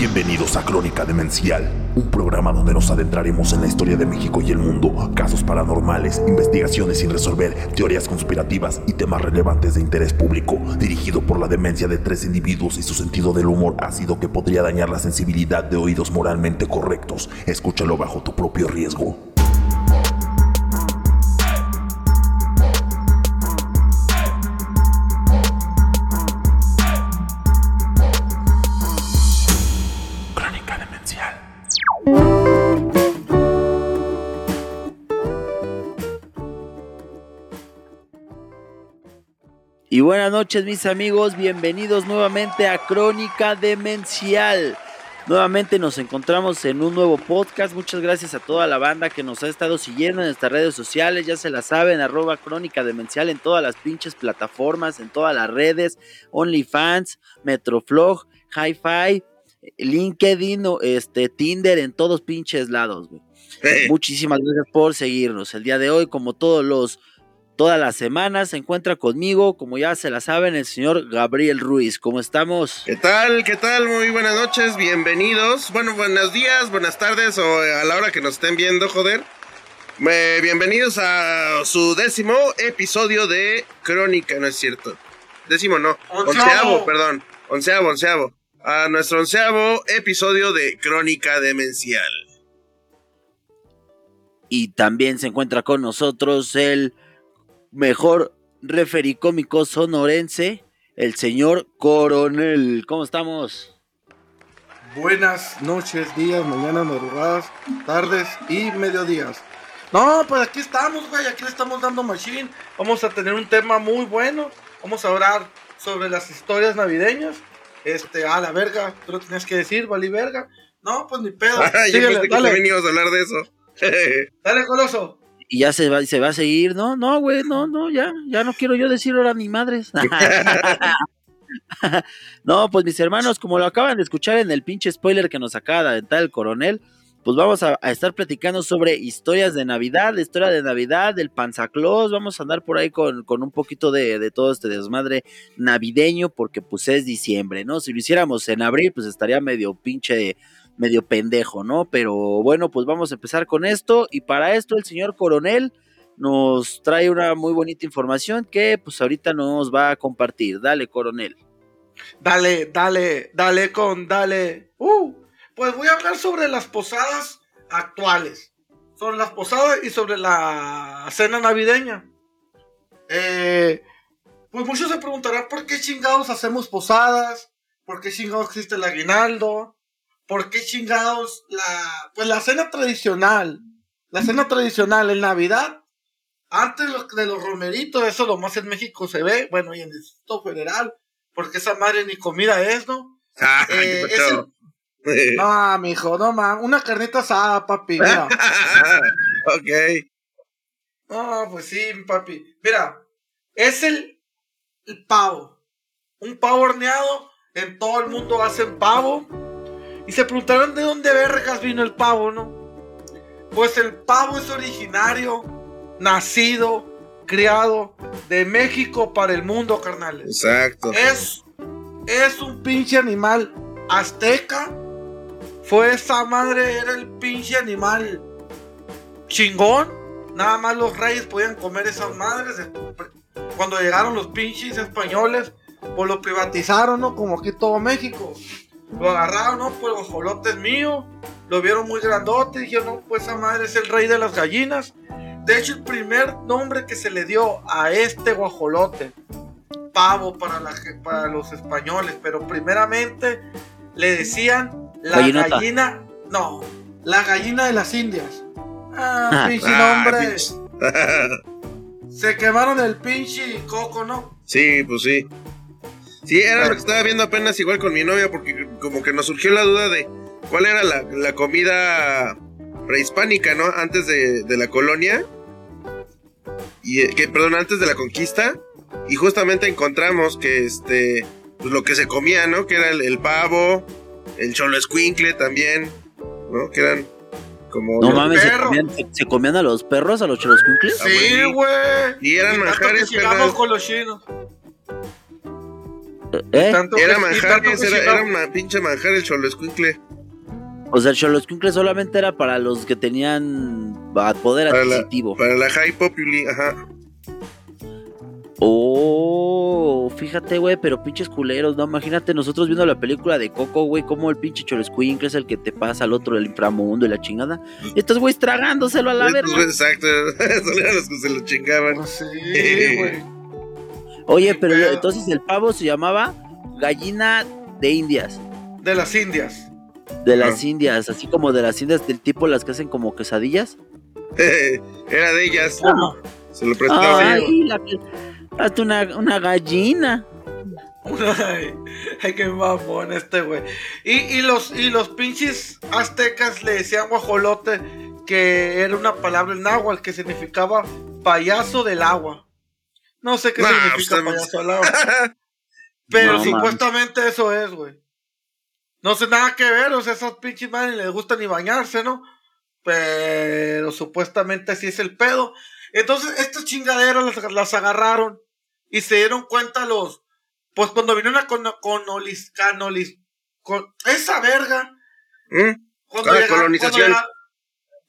Bienvenidos a Crónica Demencial, un programa donde nos adentraremos en la historia de México y el mundo, casos paranormales, investigaciones sin resolver, teorías conspirativas y temas relevantes de interés público, dirigido por la demencia de tres individuos y su sentido del humor ácido que podría dañar la sensibilidad de oídos moralmente correctos. Escúchalo bajo tu propio riesgo. Buenas noches mis amigos, bienvenidos nuevamente a Crónica Demencial. Nuevamente nos encontramos en un nuevo podcast. Muchas gracias a toda la banda que nos ha estado siguiendo en nuestras redes sociales. Ya se la saben, arroba Crónica Demencial en todas las pinches plataformas, en todas las redes, OnlyFans, Metroflog, Hi-Fi, LinkedIn, este, Tinder, en todos pinches lados, güey. Muchísimas gracias por seguirnos. El día de hoy, como todos los todas las semanas, se encuentra conmigo, como ya se la saben, el señor Gabriel Ruiz. ¿Cómo estamos? ¿Qué tal? ¿Qué tal? Muy buenas noches, bienvenidos. Bueno, buenos días, buenas tardes o a la hora que nos estén viendo, joder. Eh, bienvenidos a su décimo episodio de Crónica, no es cierto. Décimo no, onceavo, perdón. Onceavo, onceavo. A nuestro onceavo episodio de Crónica Demencial. Y también se encuentra con nosotros el mejor referí cómico sonorense, el señor Coronel. ¿Cómo estamos? Buenas noches, días, mañanas, madrugadas, tardes y mediodías. No, pues aquí estamos, güey, aquí le estamos dando machine. Vamos a tener un tema muy bueno. Vamos a hablar sobre las historias navideñas. Este, a la verga, tú lo tenías que decir, vali verga. No, pues ni pedo. Yo Síguele, pensé que dale, también ibas a hablar de eso. dale, coloso. Y ya se va, se va a seguir, no, no, güey, no, no, ya, ya no quiero yo decir ahora ni madres. no, pues mis hermanos, como lo acaban de escuchar en el pinche spoiler que nos acaba de aventar el coronel, pues vamos a, estar platicando sobre historias de Navidad, la historia de Navidad, del Panzaclós, vamos a andar por ahí con, con un poquito de, de todo este desmadre navideño, porque pues es diciembre, ¿no? Si lo hiciéramos en abril, pues estaría medio pinche medio pendejo, ¿no? Pero bueno, pues vamos a empezar con esto y para esto el señor coronel nos trae una muy bonita información que pues ahorita nos va a compartir. Dale, coronel. Dale, dale, dale con, dale. Uh, pues voy a hablar sobre las posadas actuales. Sobre las posadas y sobre la cena navideña. Eh, pues muchos se preguntarán por qué chingados hacemos posadas, por qué chingados existe el aguinaldo, por qué chingados la, pues la cena tradicional, la cena tradicional en Navidad, antes de los romeritos, eso lo más en México se ve, bueno, y en el Distrito Federal, porque esa madre ni comida es, ¿no? Ay, Eh, es el-. No, mijo, no mames. Una carnita asada, papi. Mira. ok. No, pues sí, papi. Mira, es el, el pavo. Un pavo horneado. En todo el mundo hacen pavo. Y se preguntaron de dónde vergas vino el pavo, ¿no? Pues el pavo es originario, nacido, criado de México para el mundo, carnales. Exacto. Es, es un pinche animal azteca. Fue esa madre, era el pinche animal chingón. Nada más los reyes podían comer esas madres. Cuando llegaron los pinches españoles, pues lo privatizaron, ¿no? Como aquí todo México. Lo agarraron, ¿no? Pues el guajolote es mío. Lo vieron muy grandote. Dijeron, no, pues esa madre es el rey de las gallinas. De hecho, el primer nombre que se le dio a este guajolote pavo para, la para los españoles, pero primeramente le decían la Gallinota. gallina, no, la gallina de las Indias. Ah, Ah. pinche Ah, nombre. Se quemaron el pinche coco, ¿no? sí, pues sí. Sí, era lo que estaba viendo apenas igual con mi novia, porque como que nos surgió la duda de cuál era la, la comida prehispánica, ¿no? Antes de, de la colonia. Y, eh, que, perdón, antes de la conquista. Y justamente encontramos que este. Pues lo que se comía, ¿no? Que era el, el pavo, el cholo escuincle también, ¿no? Que eran como. No mames, se comían, se- se comían a los perros, a los cholos cuncles? Ah, Sí, güey. Y eran manjares, con los chinos. ¿Eh? Tanto Era que- manjar, tanto era, era una pinche manjar el cholo escuincle. O sea, el Xoloscuincle solamente era para los que tenían poder Para la- adquisitivo. Para la high populi, ajá. Oh, fíjate, güey, pero pinches culeros, ¿no? Imagínate nosotros viendo la película de Coco, güey, como el pinche Xoloscuincle es el que te pasa al otro del inframundo y la chingada. Y estos güeyes tragándoselo a la verga. Exacto, eran los que se lo chingaban. Pues sí, güey. Oye, pero pedo. entonces el pavo se llamaba gallina de indias. De las Indias. De las Ah. indias, así como de las indias del tipo las que hacen como quesadillas. Era de ellas. No. Se lo prestaba. Ay, la hazte una, una gallina. Ay, ay, qué mamón este, güey. Y, y los, y los pinches aztecas le decían guajolote, que era una palabra en náhuatl que significaba payaso del agua. No sé qué Nah, significa pues, payaso agua. Pero No, supuestamente eso es, güey. No sé nada que ver, o sea, esas pinches madres les gusta ni bañarse, ¿no? Pero supuestamente así es el pedo. Entonces, estas chingaderas las, las agarraron y se dieron cuenta los. Pues cuando vinieron a con, conolis, canolis, con esa verga. ¿Mm? Cuando llegaron- colonización. cuando llega-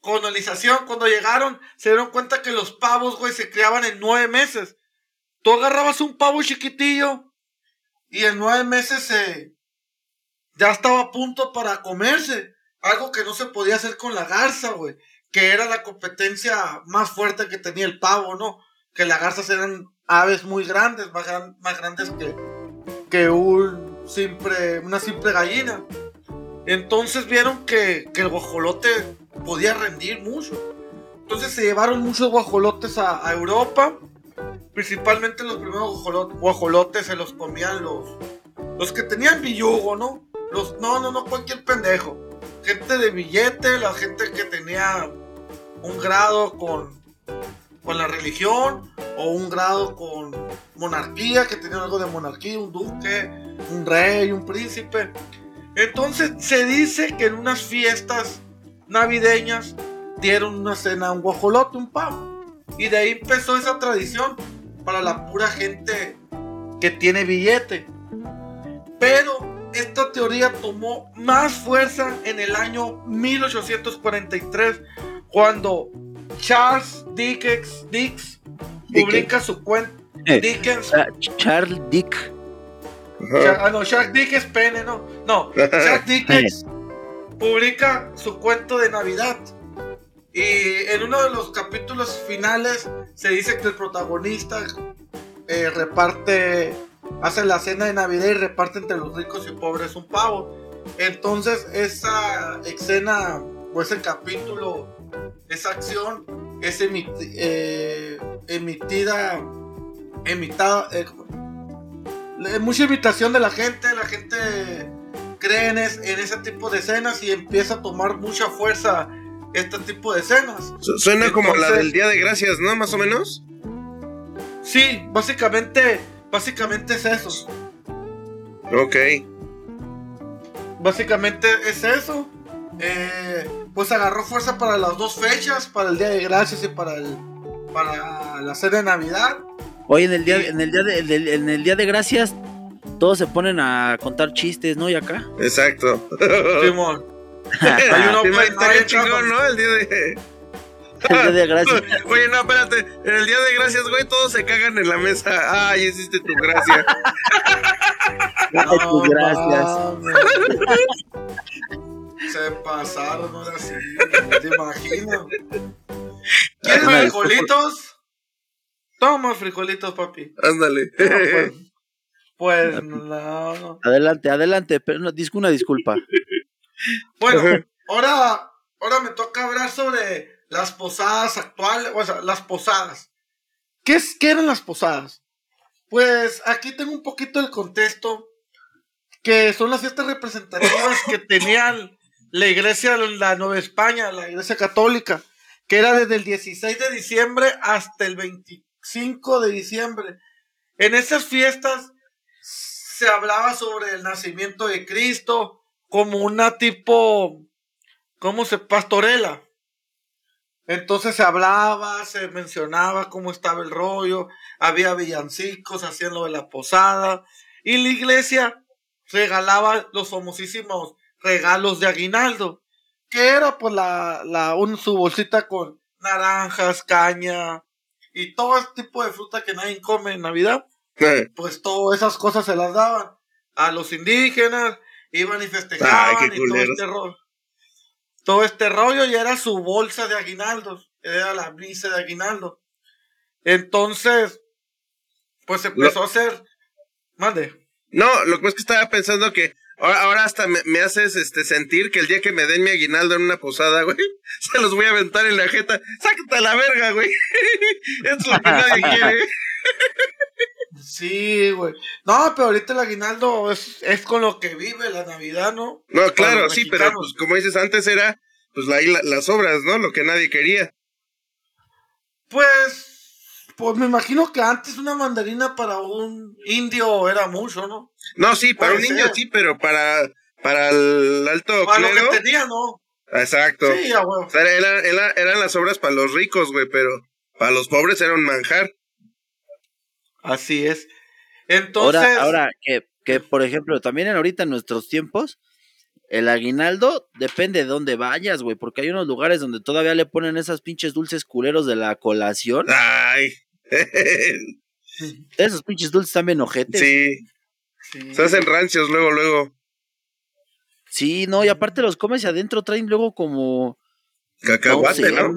colonización, cuando llegaron, se dieron cuenta que los pavos, güey, se criaban en nueve meses. Tú agarrabas un pavo chiquitillo y en nueve meses se ya estaba a punto para comerse. Algo que no se podía hacer con la garza, güey. Que era la competencia más fuerte que tenía el pavo, ¿no? Que las garzas eran aves muy grandes, más, gran- más grandes que, que un simple, una simple gallina. Entonces vieron que, que el guajolote podía rendir mucho. Entonces se llevaron muchos guajolotes a Europa. Principalmente los primeros guajolo- guajolotes se los comían los, los que tenían billugo, ¿no? Los, no, no, no, cualquier pendejo. Gente de billete, la gente que tenía un grado con, con la religión o un grado con monarquía, que tenía algo de monarquía, un duque, un rey, un príncipe. Entonces se dice que en unas fiestas navideñas dieron una cena a un guajolote, un pavo. Y de ahí empezó esa tradición para la pura gente que tiene billete. Pero esta teoría tomó más fuerza en el año 1843 cuando Charles Dickens, Dickens publica su cuenta. Eh. Dickens, Ah, Charles Dick. Ah, no, Charles Dickens pene, no. No, Charles Dickens publica su cuento de Navidad. Y en uno de los capítulos finales se dice que el protagonista eh, reparte, hace la cena de Navidad y reparte entre los ricos y pobres un pavo. Entonces esa escena o ese capítulo, esa acción es emiti- eh, emitida, emitada, eh, mucha invitación de la gente, la gente cree es- en ese tipo de escenas y empieza a tomar mucha fuerza este tipo de escenas. Su- Suena como la del Día de Gracias, ¿no? Más o menos. Sí, básicamente, básicamente es eso. Ok. Básicamente es eso. Eh, pues agarró fuerza para las dos fechas, para el Día de Gracias y para el para la cena de Navidad. Oye, en el día, en el día de, en el día de gracias, todos se ponen a contar chistes, ¿no? Y acá. Exacto. Simón. Hay uno, pues, estaría no, chingón, ¿no? El día de. El día de gracias. Oye, no, espérate. En el día de gracias, güey, todos se cagan en la mesa. Ay, hiciste tu gracia. Ay, pues, gracias. mames. Se pasaron ahora sí, te imagino. ¿Quieres frijolitos? Toma frijolitos, papi. Ándale. No, pues, pues no, no. Adelante, adelante, pero no, dis- una disculpa. Bueno, ahora, ahora me toca hablar sobre las posadas actuales, o sea, las posadas. ¿Qué, es, ¿Qué eran las posadas? Pues aquí tengo un poquito el contexto, que son las fiestas representativas que tenían la iglesia, la Nueva España, la iglesia católica, que era desde el 16 de diciembre hasta el 25 de diciembre. En esas fiestas se hablaba sobre el nacimiento de Cristo, como una tipo, ¿cómo se? Pastorela. Entonces se hablaba, se mencionaba cómo estaba el rollo, había villancicos, hacían lo de la posada. Y la iglesia regalaba los famosísimos regalos de aguinaldo, que era pues la, la un, su bolsita con naranjas, caña y todo este tipo de fruta que nadie come en Navidad. Pues todas esas cosas se las daban a los indígenas, iban y festejaban Ay, y todo este rollo. Todo este rollo y era su bolsa de aguinaldos, era la brisa de aguinaldo. Entonces, pues empezó a hacer. Mande. No, lo que es que estaba pensando que ahora, ahora hasta me, me haces este sentir que el día que me den mi aguinaldo en una posada, güey, se los voy a aventar en la jeta. Sácate a la verga, güey. Es lo que nadie quiere. Sí, güey. No, pero ahorita el aguinaldo es, es con lo que vive la Navidad, ¿no? No, claro, sí, pero pues como dices antes era pues la, la- las obras, ¿no? Lo que nadie quería. Pues, pues me imagino que antes una mandarina para un indio era mucho, ¿no? No, sí, para un Puede ser. sí, pero para para el alto Para lo clero. que tenía, ¿no? Exacto. Sí, a huevo. O sea, era- era- eran las obras para los ricos, güey, pero para los pobres era un manjar. Así es. Entonces, Ahora, ahora que, que, por ejemplo, también en ahorita en nuestros tiempos, el aguinaldo depende de dónde vayas, güey, porque hay unos lugares donde todavía le ponen esas pinches dulces culeros de la colación. Ay. Esos pinches dulces también ojetes. sí, sí. se hacen rancios luego, luego. Sí, no, y aparte los comes y adentro traen luego como. Cacahuate, sé, ¿no?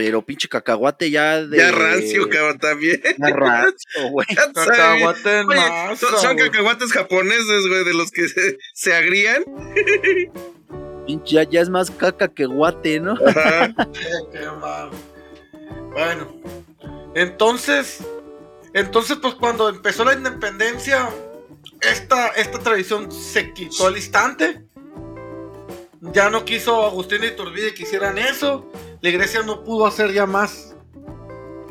Pero pinche cacahuate ya de. Ya rancio, cabrón, también. Ya rancio, güey. Cacahuate en Oye, masa, son, son cacahuates japoneses, güey, de los que se, se agrían. Pinche, ya, ya es más caca que guate, ¿no? Ajá. Bueno, entonces, entonces pues cuando empezó la independencia, esta, esta tradición se quitó al instante. Ya no quiso Agustín y Iturbide que hicieran eso. La iglesia no pudo hacer ya más.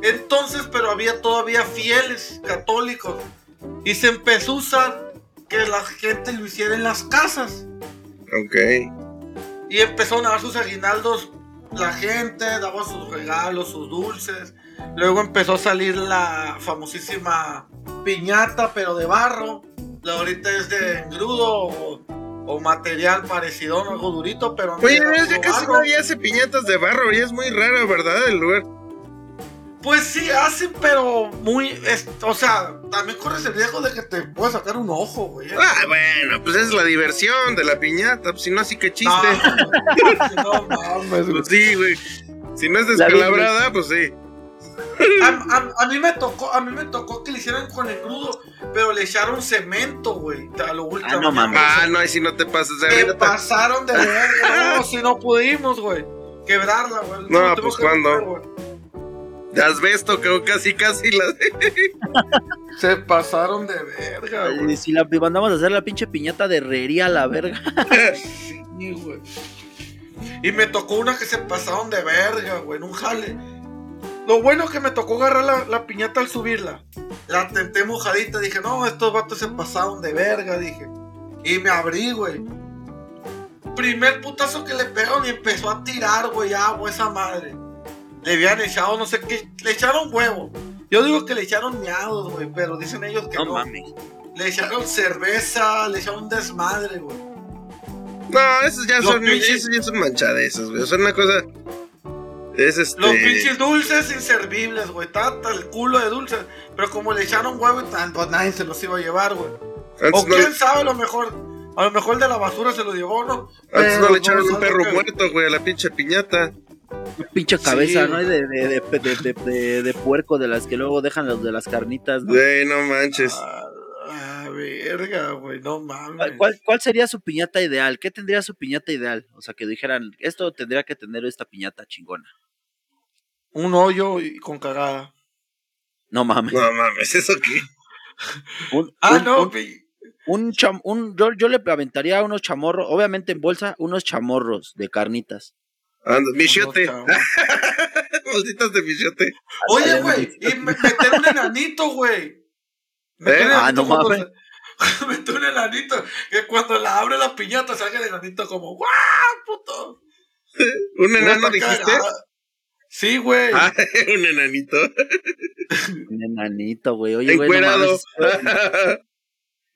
Entonces, pero había todavía fieles católicos. Y se empezó a usar que la gente lo hiciera en las casas. Ok. Y empezaron a dar sus aguinaldos. La gente daba sus regalos, sus dulces. Luego empezó a salir la famosísima piñata, pero de barro. La ahorita es de engrudo o, o material parecido, algo durito, pero Oye, ya casi barro. nadie hace piñatas de barro, y es muy raro, ¿verdad? El lugar. Pues sí, hacen, pero muy. es- o sea, también corres el riesgo de que te pueda sacar un ojo, güey. Ah, bueno, pues es la diversión de la piñata. Pues si no, así que chiste. No, no mames, güey. Pues sí, güey. Si no es La descalabrada, pues sí. A, a- a mí me tocó, a mí me tocó que le hicieran con el crudo, pero le echaron cemento, güey. A lo último. Ah, no mames. Ah, no, ahí sí no te pases de Se riata. pasaron de verga, no, si no pudimos, güey. Quebrarla, güey. No, Lo pues, güey. De asbesto, que casi, casi la. Se pasaron de verga, Y güey. si la mandamos a hacer la pinche piñata de herrería a la verga. Sí, güey. Y me tocó una que se pasaron de verga, güey, en un jale. Lo bueno que me tocó agarrar la, la piñata al subirla. La tenté mojadita, dije, no, estos vatos se pasaron de verga, dije. Y me abrí, güey. Primer putazo que le pegaron y empezó a tirar, güey, agua esa madre. Le habían echado, no sé qué, le echaron huevo. Yo digo que le echaron miados, güey, pero dicen ellos que No no. mames. Le echaron cerveza, le echaron desmadre, güey. No, esos ya son, pinches- esos ya son manchadezas, güey. Son una cosa. Es este. Los pinches dulces inservibles, güey. Tata el culo de dulces. Pero como le echaron huevo y tanto, nadie se los iba a llevar, güey. O no, quién sabe, a lo mejor. A lo mejor el de la basura se lo llevó, ¿no? antes no le echaron un sabe perro que- muerto, güey, a la pinche piñata. Una pinche cabeza, Sí. ¿no? De, de, de, de, de- de- de puerco de las que luego dejan los de las carnitas, ¿no? Güey, no manches. Ah, ah, verga, güey. No ¿Cuál, mames. cuál, cuál sería su piñata ideal? ¿Qué tendría su piñata ideal? O sea, que dijeran, esto tendría que tener esta piñata chingona. Un hoyo y con cagada. No mames. No mames, ¿eso qué? Un, Ah, un- no, un- pi- un cham- un- yo, yo le aventaría unos chamorros, obviamente en bolsa, unos chamorros de carnitas. Anda, michiote. Unos Malditas de michiote. Oye, güey. Y me- meter un enanito, güey. ¿Eh? un Ah, no mames. Meter un enanito. Que cuando la abre la piñata salga el enanito como, ¡guau, puto! ¿Un enano dijiste? cagada. Sí, güey. Ah, un enanito. Un enanito, güey. Oye, güey, no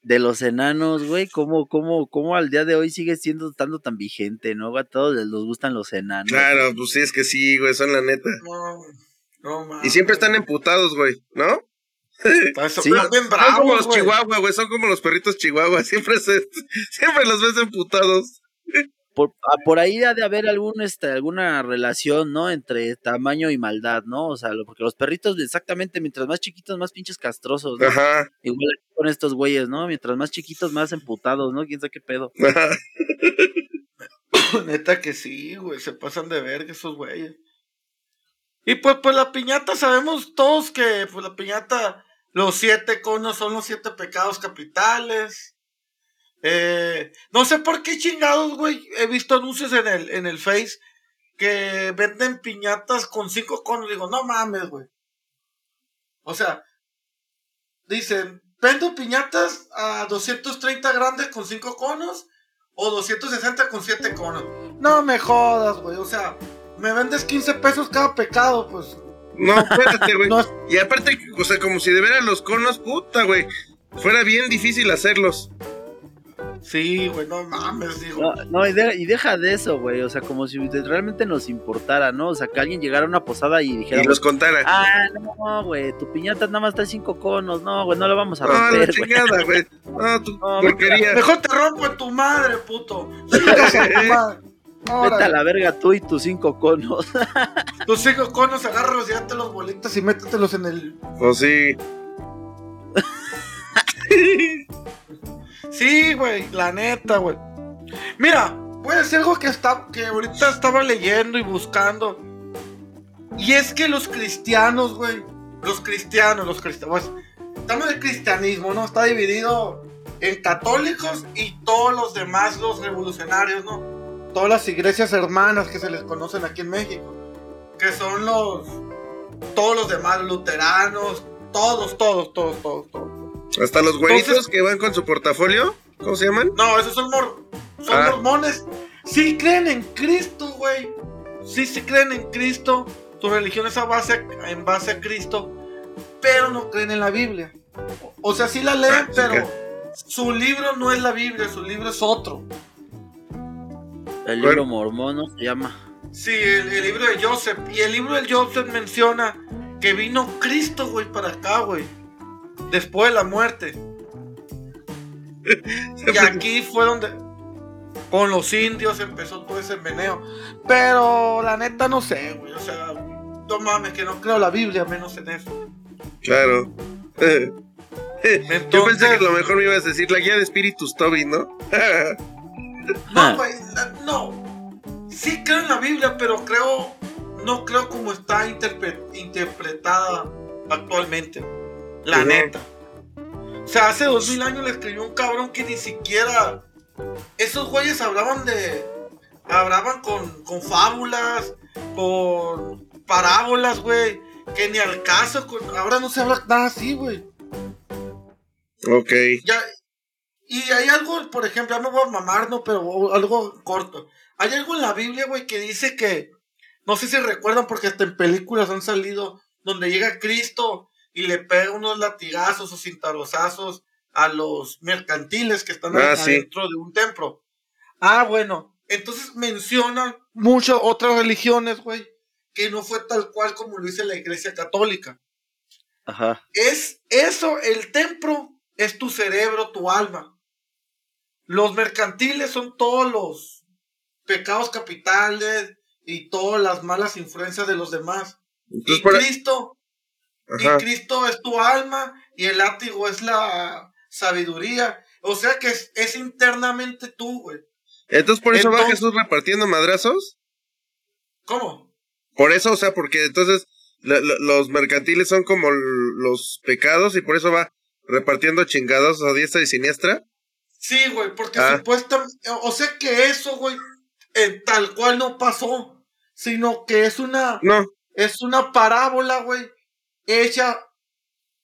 de los enanos, güey, cómo, cómo, cómo al día de hoy sigue siendo estando tan vigente, ¿no? A todos les gustan los enanos. Claro, pues sí, es que sí, güey, son la neta. No, no mames. Y siempre están emputados, güey, ¿no? Eso, Sí. bien son como los güey. chihuahua, güey, son como los perritos chihuahua, siempre se, siempre los ves emputados. Por, ah, por ahí ha de haber algún, este, alguna relación, ¿no? Entre tamaño y maldad, ¿no? O sea, lo- porque los perritos, exactamente, mientras más chiquitos, más pinches castrosos, ¿no? Ajá, Igual aquí con estos güeyes, ¿no? Mientras más chiquitos, más emputados, ¿no? ¿Quién sabe qué pedo? ajá. Neta que sí, güey, se pasan de verga esos güeyes. Y pues, pues la piñata, sabemos todos que pues la piñata, los siete conos son los siete pecados capitales. Eh, no sé por qué chingados, güey, he visto anuncios en el, en el Face que venden piñatas con cinco conos. Digo, no mames, güey. O sea, dicen, vendo piñatas a 230 grandes con cinco conos o 260 con 7 conos. No me jodas, güey. O sea, me vendes 15 pesos cada pecado, pues. No, espérate, güey. No Y aparte, o sea, como si de veras los conos, puta, güey. Fuera bien difícil hacerlos. Sí, güey, no mames, digo. No, no, y, de- y deja de eso, güey. O sea, como si realmente nos importara, ¿no? O sea, que alguien llegara a una posada y dijera, Y los contara. ah, no, güey, tu piñata nada más trae cinco conos. No, güey, no lo vamos a Ah, la romper, güey. chingada, güey. No, tu No, porquería. Mejor te rompo en tu madre, puto. A tu madre. Vete a Órale. la verga tú y tus cinco conos. Tus cinco conos, agárralos y date los bolitas y métetelos en el. Pues sí. Sí, güey, la neta, güey. Mira, a decir algo que, está, que ahorita estaba leyendo y buscando. Y es que los cristianos, güey, los cristianos, los cristianos, pues, estamos el cristianismo, ¿no? Está dividido en católicos y todos los demás, los revolucionarios, ¿no? Todas las iglesias hermanas que se les conocen aquí en México. Que son los, todos los demás, luteranos, todos, todos, todos, todos, todos. Hasta los güeritos Entonces- que van con su portafolio. ¿Cómo se llaman? No, esos son, mor son Ah. mormones. Sí creen en Cristo, güey. Sí, sí creen en Cristo. Tu religión es a base, en base a Cristo. Pero no creen en la Biblia. O, o sea, sí la leen, Ah, sí pero que- su libro no es la Biblia, su libro es otro. El Bueno. libro mormón ¿no? se llama. Sí, el, el libro de Joseph. Y el libro de Joseph menciona que vino Cristo, güey, para acá, güey. Después de la muerte. Y aquí fue donde con los indios empezó todo ese meneo. Pero la neta no sé, güey. O sea, no mames, que no creo la Biblia, menos en eso. Claro. Yo pensé que lo mejor me ibas a decir la guía de espíritus Toby, ¿no? No, güey, no. Sí creo en la Biblia, pero creo. No creo como está interpre- interpretada actualmente. La neta. O sea, hace dos mil años le escribió un cabrón que ni siquiera. Esos güeyes hablaban de. Hablaban con, con fábulas, con parábolas, güey. Que ni al caso. con- ahora no se habla nada así, güey. ok. Ya, y hay algo, por ejemplo, ya me voy a mamar, ¿no? Pero algo corto. Hay algo en la Biblia, güey, que dice que, no sé si recuerdan, porque hasta en películas han salido, donde llega Cristo y le pega unos latigazos o cintarozazos a los mercantiles que están Ah, sí. adentro de un templo. Ah, bueno. Entonces mencionan muchas otras religiones, güey, que no fue tal cual como lo dice la iglesia católica. Ajá. Es eso, el templo es tu cerebro, tu alma. Los mercantiles son todos los pecados capitales y todas las malas influencias de los demás. Entonces, y Cristo, Ajá. y Cristo es tu alma y el látigo es la sabiduría. O sea que es, es internamente tú, güey. Entonces, por eso va Entonces- Jesús repartiendo madrazos. ¿Cómo? Por eso, o sea, porque entonces la- la- los mercantiles son como los pecados y por eso va repartiendo chingados a diestra y siniestra. Sí, güey, porque Ah. supuestamente, o sea que eso, güey, eh, tal cual no pasó, sino que es una, No, es una parábola, güey, hecha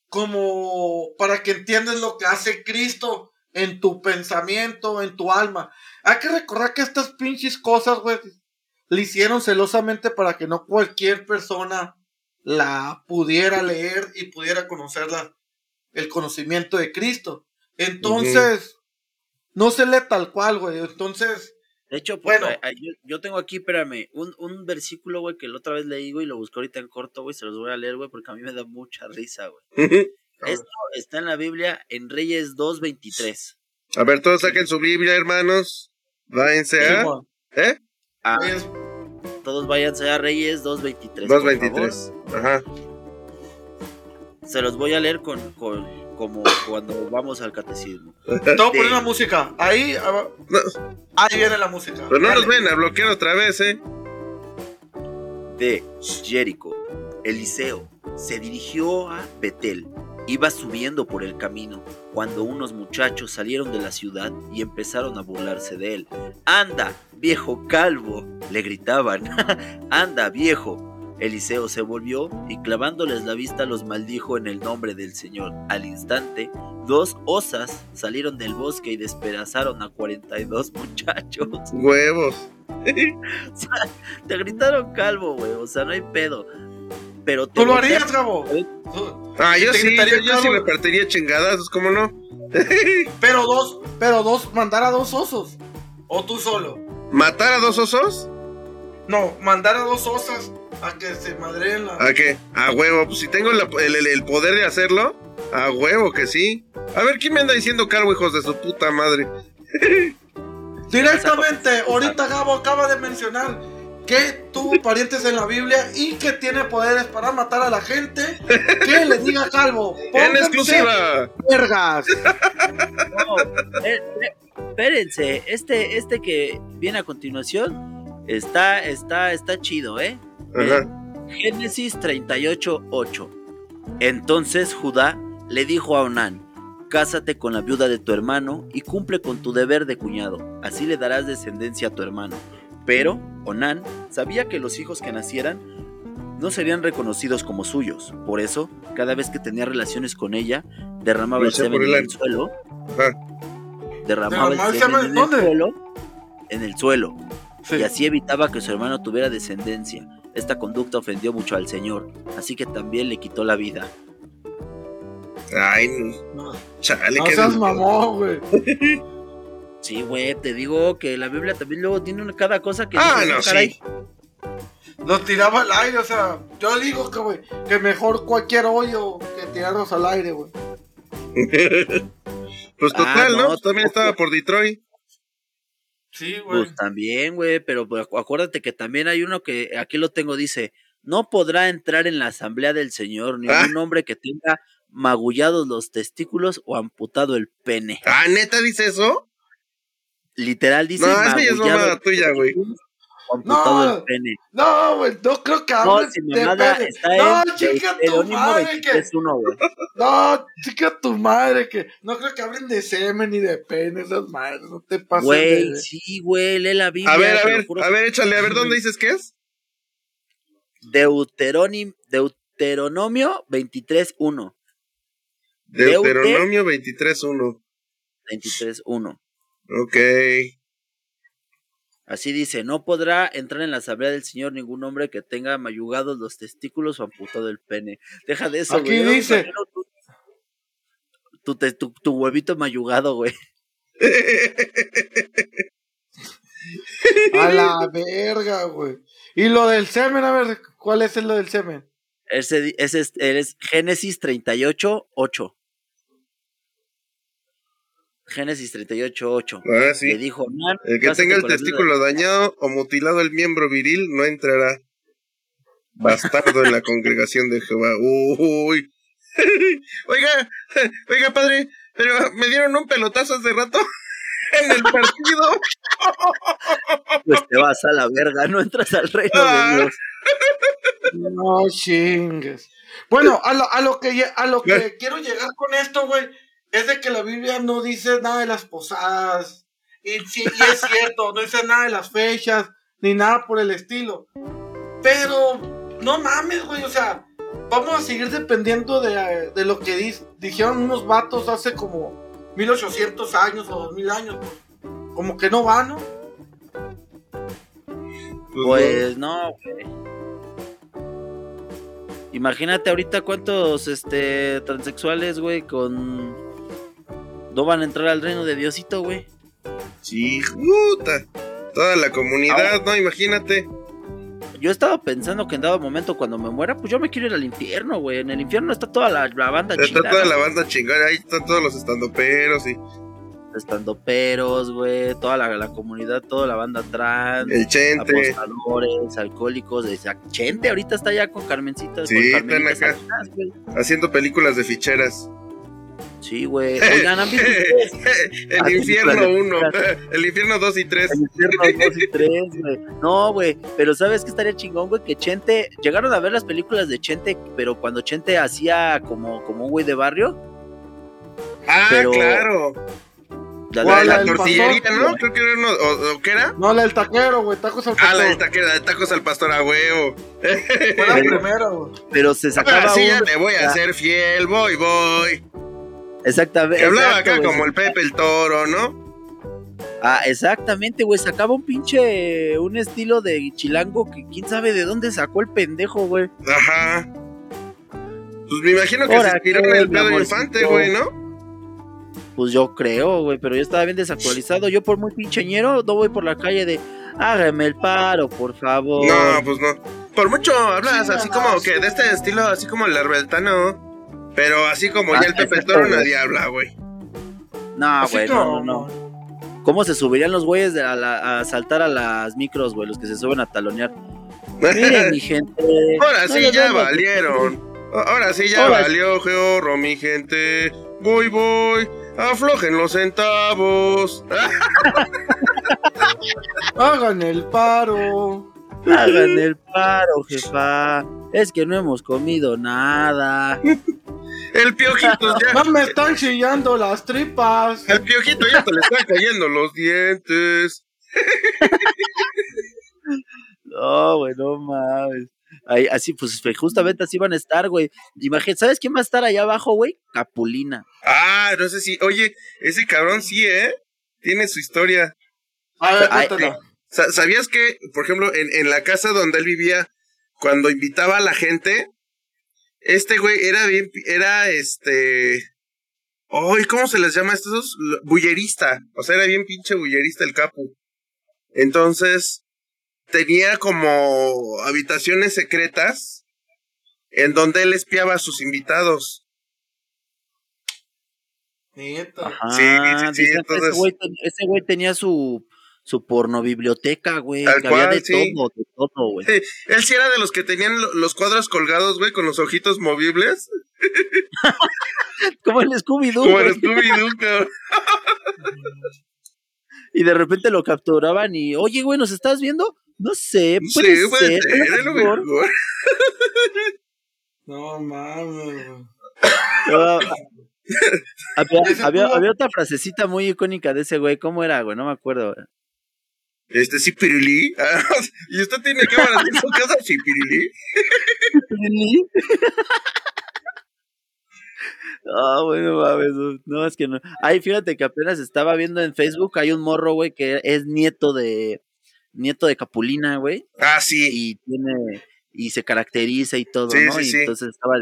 como para que entiendas lo que hace Cristo en tu pensamiento, en tu alma. Hay que recordar que estas pinches cosas, güey, le hicieron celosamente para que no cualquier persona la pudiera leer y pudiera conocer la- el conocimiento de Cristo. Entonces, no se lee tal cual, güey. Entonces, De hecho, pues, Bueno. a- a- yo, yo tengo aquí, espérame, un, un versículo, güey, que la otra vez leí, güey, y lo busqué ahorita en corto, güey, se los voy a leer, güey, porque a mí me da mucha risa, güey. Esto está en la Biblia en Reyes 2.23. A ver, todos saquen su Biblia, hermanos. Váyanse a. ¿Eh? Ah, todos váyanse a Reyes 2.23. por 2.23. Ajá. Se los voy a leer con, con- como cuando vamos al catecismo. te voy a poner de- la música. Ahí, ah, ahí viene la música. pero no Dale. nos ven a bloquear otra vez, ¿eh? de Jerico, Eliseo se dirigió a Betel. Iba subiendo por el camino cuando unos muchachos salieron de la ciudad y empezaron a burlarse de él. ¡Anda, viejo calvo! le gritaban. ¡Anda, viejo! Eliseo se volvió y clavándoles la vista los maldijo en el nombre del Señor. Al instante, dos osas salieron del bosque y despedazaron a 42 muchachos. Huevos. O sea, te gritaron calvo, güey. O sea, no hay pedo. Pero te ¿Tú lo harías, Gabo? ¿Eh? Ah, yo sí, yo, gritaría yo sí calvo, repartiría chingadazos, ¿cómo no? Pero dos, pero dos, mandar a dos osos. O tú solo. ¿Matar a dos osos? No, mandar a dos osas a que se madreen la. ¿A qué? A huevo. Pues si tengo la- el, el- el poder de hacerlo, a huevo que sí. A ver, ¿quién me anda diciendo calvo, hijos de su puta madre? Directamente, ahorita Gabo acaba de mencionar que tuvo parientes en la Biblia y que tiene poderes para matar a la gente. Que le diga calvo. ¡En exclusiva! Vergas. No, eh, eh, espérense. Este, este que viene a continuación está, está, está chido, ¿eh? Génesis 38:8. Entonces Judá le dijo a Onán: Cásate con la viuda de tu hermano y cumple con tu deber de cuñado. Así le darás descendencia a tu hermano. Pero Onán sabía que los hijos que nacieran no serían reconocidos como suyos. Por eso, cada vez que tenía relaciones con ella, derramaba el semen en el suelo. Ajá. Derramaba el ¿Derramaba el semen en el suelo. En el suelo Sí. y así evitaba que su hermano tuviera descendencia. Esta conducta ofendió mucho al Señor, así que también le quitó la vida. Ay, no. chale, No seas mamón, güey. Sí, güey, te digo que la Biblia también luego tiene una- cada cosa que... Ah, no, "Ah, caray". sí. Los tiraba al aire, o sea, yo digo que, güey, que mejor cualquier hoyo que tirarlos al aire, güey. Pues Ah, total, ¿no? no, Pues también estaba por Detroit. Sí, güey. Pues también, güey, pero pues, acu- acuérdate que también hay uno que aquí lo tengo, dice, no podrá entrar en la asamblea del Señor ningún Ah. hombre que tenga magullados los testículos o amputado el pene. Ah, neta dice eso. Literal dice No, esa ya es mamada tuya, güey. Amputado No. el pene. No, güey, no creo que No, hablen si de pene. está No, chica tu madre, que. 23.1, güey. No, chica tu madre, que. No creo que hablen de semen ni de pene, esas madres. No te pases. Güey, de- sí, güey, lee la Biblia. A ver, a ver, juro. a ver, échale, a ver, ¿dónde dices que es? Deuteronim- Deuteronomio 23.1. Deute- Deuteronomio 23.1. 23.1. Ok. Así dice, no podrá entrar en la asamblea del Señor ningún hombre que tenga mayugados los testículos o amputado el pene. Deja de eso, Aquí güey. Dice- Tu, tu, te- tu- tu huevito mayugado, güey. A la verga, güey. Y lo del semen, a ver, ¿cuál es lo del semen? Ese, ese es, es Génesis 38.8. Génesis 38.8. Ah, Le sí. dijo, "Nan, El que tenga el testículo dañado o mutilado el miembro viril no entrará. Bastardo en la congregación de Jehová. Uy. Oiga, oiga, padre, pero me dieron un pelotazo hace rato en el partido. pues te vas a la verga, no entras al reino Ah. de Dios. No chingues. Bueno, a lo, a lo que, a lo que quiero llegar con esto, güey, es de que la Biblia no dice nada de las posadas. Y, sí, y es cierto, no dice nada de las fechas, ni nada por el estilo. Pero, no mames, güey, o sea, vamos a seguir dependiendo de, de lo que dijeron unos vatos hace como 1800 años o 2000 años. pues, como que no va, ¿no? Pues no, güey. Imagínate ahorita cuántos este transexuales, güey, con no van a entrar al reino de Diosito, güey. Sí, puta. Toda la comunidad, ¿no? Imagínate. Yo estaba pensando que en dado momento cuando me muera, pues yo me quiero ir al infierno, güey. En el infierno está toda la, la banda Está chingada. toda la banda chingada, ahí están todos los estandoperos y Estando peros, güey. Toda la, la comunidad, toda la banda trans. el chente. apostadores, alcohólicos, de Chente ahorita está ya con Carmencita, Sí, con están acá. Salinas, haciendo películas de ficheras. Sí, güey. Oigan, ¿han visto ustedes el Ah, infierno películas de 1, el infierno 2 y 3. el infierno 2 y 3, güey? No, güey, pero ¿sabes qué estaría chingón, güey? Que Chente, llegaron a ver las películas de Chente, pero cuando Chente hacía como, como un güey de barrio, Ah, Pero- claro. la, La, ¿Cuál, la la del tortillería, pastor? ¿no? Creo que era uno. ¿O, o qué era? No, la del taquero, güey, tacos al Ah, la de, pastor. taque- la de tacos al pastor a huevo. Fue la Pero- primera, güey. pero se sacaba Ahora sí ya un- te voy a Ah, hacer fiel, voy, voy. Exactamente. Que hablaba exacto, acá güey. como el Pepe el Toro, ¿no? Ah, exactamente, güey. Sacaba un pinche. Un estilo de chilango que quién sabe de dónde sacó el pendejo, güey. Ajá. Pues me imagino que Ahora, se inspiró en ¿qué, el Pedro? Infante, güey, ¿no? Pues yo creo, güey. Pero yo estaba bien desactualizado. Yo, por muy pincheñero, no voy por la calle de. Hágame el paro, por favor. No, pues no. Por mucho hablas Sí, así como que de este estilo, así como el Arbeltano. Pero así como ya el Pepe Toro nadie habla, güey. No, güey, no, no, no. ¿Cómo se subirían los güeyes a, la- a saltar a las micros, güey? Los que se suben a talonear. Miren, mi gente. Ahora sí ya valieron. Ahora sí ya Ahora sí. valió, Georro, mi gente. Voy, voy. Aflojen los centavos. Hagan el paro. Hagan el paro, jefa. Es que no hemos comido nada. El piojito ya. No me están chillando las tripas. Al piojito ya te le están cayendo los dientes. No, güey, no mames. Ahí, así, pues justamente así van a estar, güey. Imagínate, ¿sabes quién va a estar allá abajo, güey? Capulina. Ah, no sé si. Oye, ese cabrón sí, ¿eh? Tiene su historia. A ver, Ay. Sa- ¿Sabías que, por ejemplo, en, en la casa donde él vivía, cuando invitaba a la gente, este güey era bien, era este... Ay, ¿cómo se les llama a estos? Bullerista. O sea, era bien pinche bullerista el capu. Entonces, tenía como habitaciones secretas en donde él espiaba a sus invitados. Neta. Ajá. Sí, sí, sí, dicen que entonces- Ese güey, ten- ese güey tenía su, su porno biblioteca, güey. Tal Que había de sí. todo, de todo, güey. Él sí era de los que tenían lo- los cuadros colgados, güey, con los ojitos movibles. Como el Scooby-Doo, Como el güey. Scooby-Doo, cabrón. Y de repente lo capturaban y, oye, güey, ¿nos estás viendo? No sé, puede Sí, ser. lo lo mejor. mejor. No mames, había, había otra frasecita muy icónica de ese güey. ¿Cómo era, güey? No me acuerdo. Este sí, Pirulí. ¿Y usted tiene cámaras en su casa? Sí, Pirulí. Ah, bueno, mames, no, no, es que no. Ay, fíjate que apenas estaba viendo en Facebook, hay un morro, güey, que es nieto de nieto de Capulina, güey, Ah, sí. y tiene y se caracteriza y todo, Sí, ¿no? sí, y sí. entonces estaba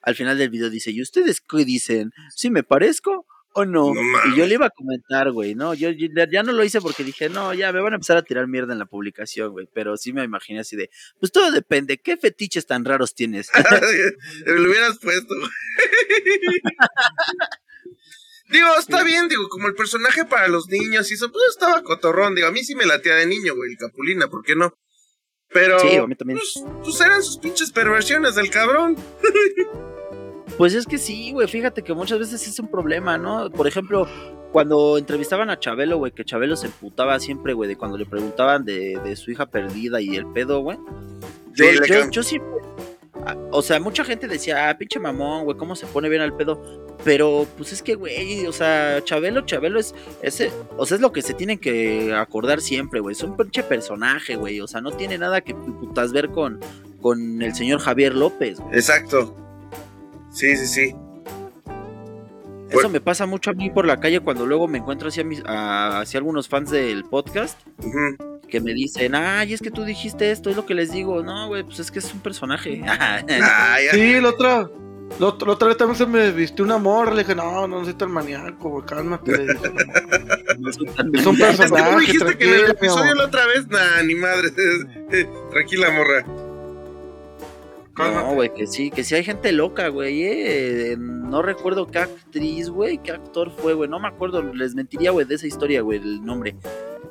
al final del video dice, "¿Y ustedes qué dicen? ¿Sí me parezco o no?" No y yo le iba a comentar, güey, no, yo, yo ya no lo hice porque dije, "No, ya me van a empezar a tirar mierda en la publicación, güey", pero sí me imaginé así de, "Pues todo depende, ¿qué fetiches tan raros tienes?" Lo hubieras puesto. digo, está bien, digo, como el personaje para los niños y eso, pues estaba cotorrón. Digo, a mí sí me latía de niño, güey, el Capulina, ¿por qué no? Pero, Sí, a mí también. Pues, pues eran sus pinches perversiones del cabrón. Pues es que sí, güey, fíjate que muchas veces es un problema, ¿no? Por ejemplo, cuando entrevistaban a Chabelo, güey, que Chabelo se emputaba siempre, güey, de cuando le preguntaban de, de su hija perdida y el pedo, güey. Yo, Sí, yo, siempre... ah, O sea, mucha gente decía, ah, pinche mamón, güey, cómo se pone bien al pedo. Pero, pues es que, güey, o sea, Chabelo, Chabelo es, ese, o sea, es lo que se tienen que acordar siempre, güey. Es un pinche personaje, güey. O sea, no tiene nada que putas ver con, con el señor Javier López, güey. Exacto. Sí, sí, sí. Eso Bueno. me pasa mucho a mí por la calle cuando luego me encuentro hacia, mis, a- hacia algunos fans del podcast que me dicen, ay, es que tú dijiste esto, es lo que les digo. No, güey, pues es que es un personaje. Ah, ya. Sí, la otra. La otra, la otra vez también se me vistió una morra. Le dije, no, no soy tan maníaco, güey, cálmate. dije. No soy tan Es un mal. Es que personaje. ¿Cómo dijiste que en el episodio la otra vez? Nah, ni madre. Tranquila, morra. Cálmate. No, güey, que sí, que sí hay gente loca, güey. eh. No recuerdo qué actriz, güey, qué actor fue, güey. No me acuerdo, les mentiría, güey, de esa historia, güey, el nombre.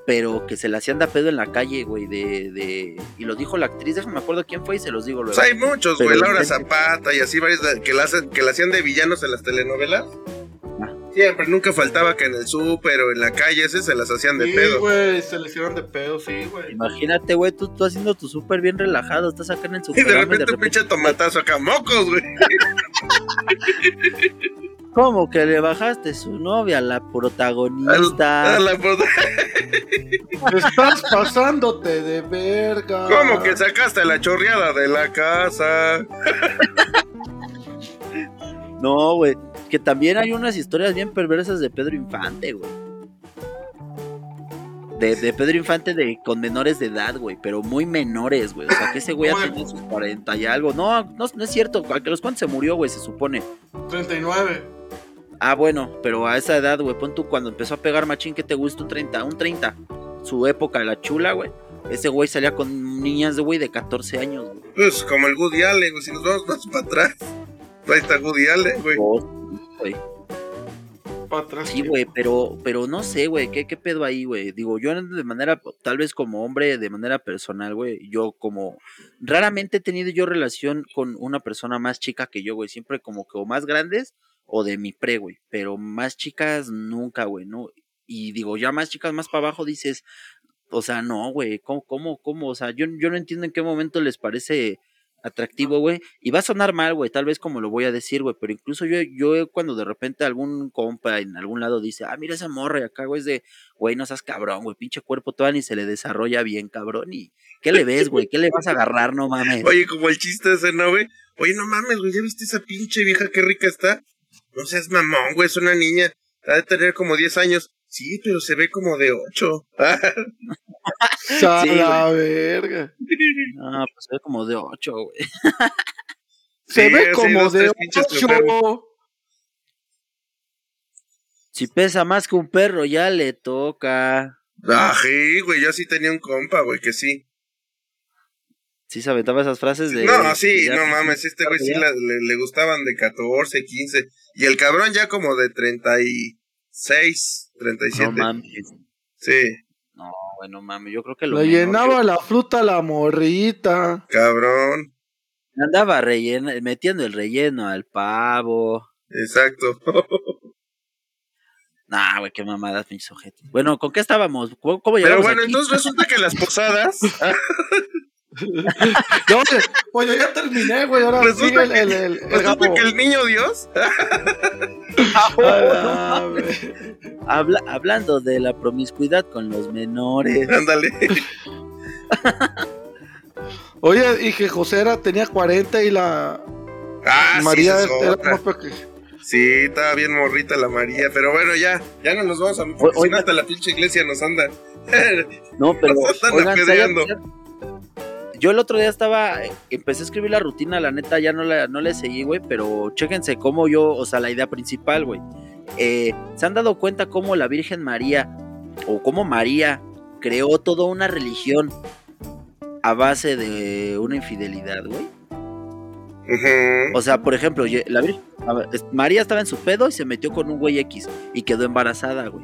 Pero que se la hacían de pedo en la calle, güey, de, de... Y lo dijo la actriz, déjame me acuerdo quién fue y se los digo luego. Pues hay muchos, güey. Laura Zapata y así varios que la, hacen, que la hacían de villanos en las telenovelas. Siempre, nunca faltaba que en el súper o en la calle ese se las hacían de Sí, pedo. güey, se le hicieron de pedo, sí, güey. Imagínate, güey, tú, tú haciendo tu súper bien relajado, estás acá en el Y súper. de repente un pinche tomatazo acá, mocos, güey. ¿Cómo que le bajaste su novia, la protagonista? A la puta- Estás pasándote de verga. ¿Cómo que sacaste la chorreada de la casa? No, güey. Que también hay unas historias bien perversas de Pedro Infante, güey. De, de Pedro Infante de, con menores de edad, güey, pero muy menores, güey. O sea, que ese güey Güey. tenía sus 40 y algo. No, no, no es cierto. ¿A los cuantos se murió, güey? Se supone. 39. Ah, bueno, pero a esa edad, güey, pon tú cuando empezó a pegar machín, ¿qué te gusta? Un 30, un 30. Su época, la chula, güey. Ese güey salía con niñas, güey, de 14 años, güey. Pues como el Woody Allen, güey. Si nos vamos más para atrás. Ahí está Woody Allen, güey. Güey. Para atrás. Sí, güey, pero, pero no sé, güey, ¿qué, qué pedo ahí, güey? Digo, yo de manera, tal vez como hombre, de manera personal, güey, yo como, raramente he tenido yo relación con una persona más chica que yo, güey, siempre como que o más grandes o de mi pre, güey, pero más chicas nunca, güey, ¿no? Y digo, ya más chicas más para abajo dices, o sea, no, güey, ¿cómo, cómo, cómo? O sea, yo, yo no entiendo en qué momento les parece atractivo, güey. Y va a sonar mal, güey, tal vez como lo voy a decir, güey, pero incluso yo, yo cuando de repente algún compa en algún lado dice, ah, mira esa morra acá, güey, es de, güey, no seas cabrón, güey, pinche cuerpo todavía ni se le desarrolla bien, cabrón. ¿Y qué le ves, güey? ¿Qué le vas a agarrar? No mames. Oye, como el chiste ese, ¿no, güey? Oye, no mames, güey, ¿ya viste esa pinche vieja qué rica está? No seas mamón, güey, es una niña. Ha de tener como 10 años. Sí, pero se ve como de 8. A Sí, la verga. No, pues se ve como de ocho, güey. Se Sí, ve sí, como dos, de tres pinches 8. enfermos. Si pesa más que un perro, ya le toca. Ah, sí, güey, yo sí tenía un compa, güey, que sí. Sí se aventaba esas frases de... No, sí, no mames, este güey sí la- le, le gustaban de 14, 15. Y el cabrón ya como de 36, 37. No mames. Sí, No, güey, no mames. Yo creo que lo Le menor llenaba la fruta a la morrita. cabrón. Andaba relleno, metiendo el relleno al pavo. Exacto. Nah, güey, qué mamadas, pinches ojetes. Bueno, ¿con qué estábamos? ¿Cómo, cómo Pero bueno, aquí? entonces resulta que las posadas. No, oye, oye, ya terminé, güey. Ahora Resulta sigue el, que- el, el, el resulta que el niño Dios. Ah, güey. Habla- hablando de la promiscuidad con los menores. Ándale. Oye, y que José era, tenía 40 y la Ah, María sí, era otra. más pequeña. Sí, estaba bien morrita la María, pero bueno, ya, ya no nos vamos a... O- porque si no, oiga. hasta la pinche iglesia nos anda. No, pero Nos están oigan. Yo el otro día estaba, empecé a escribir la rutina, la neta ya no la, no le seguí, güey, pero chéquense cómo yo, o sea, la idea principal, güey. Eh, ¿Se han dado cuenta cómo la Virgen María, o cómo María, creó toda una religión a base de una infidelidad, güey? O sea, por ejemplo, la Virgen, ver, María estaba en su pedo y se metió con un güey X y quedó embarazada, güey.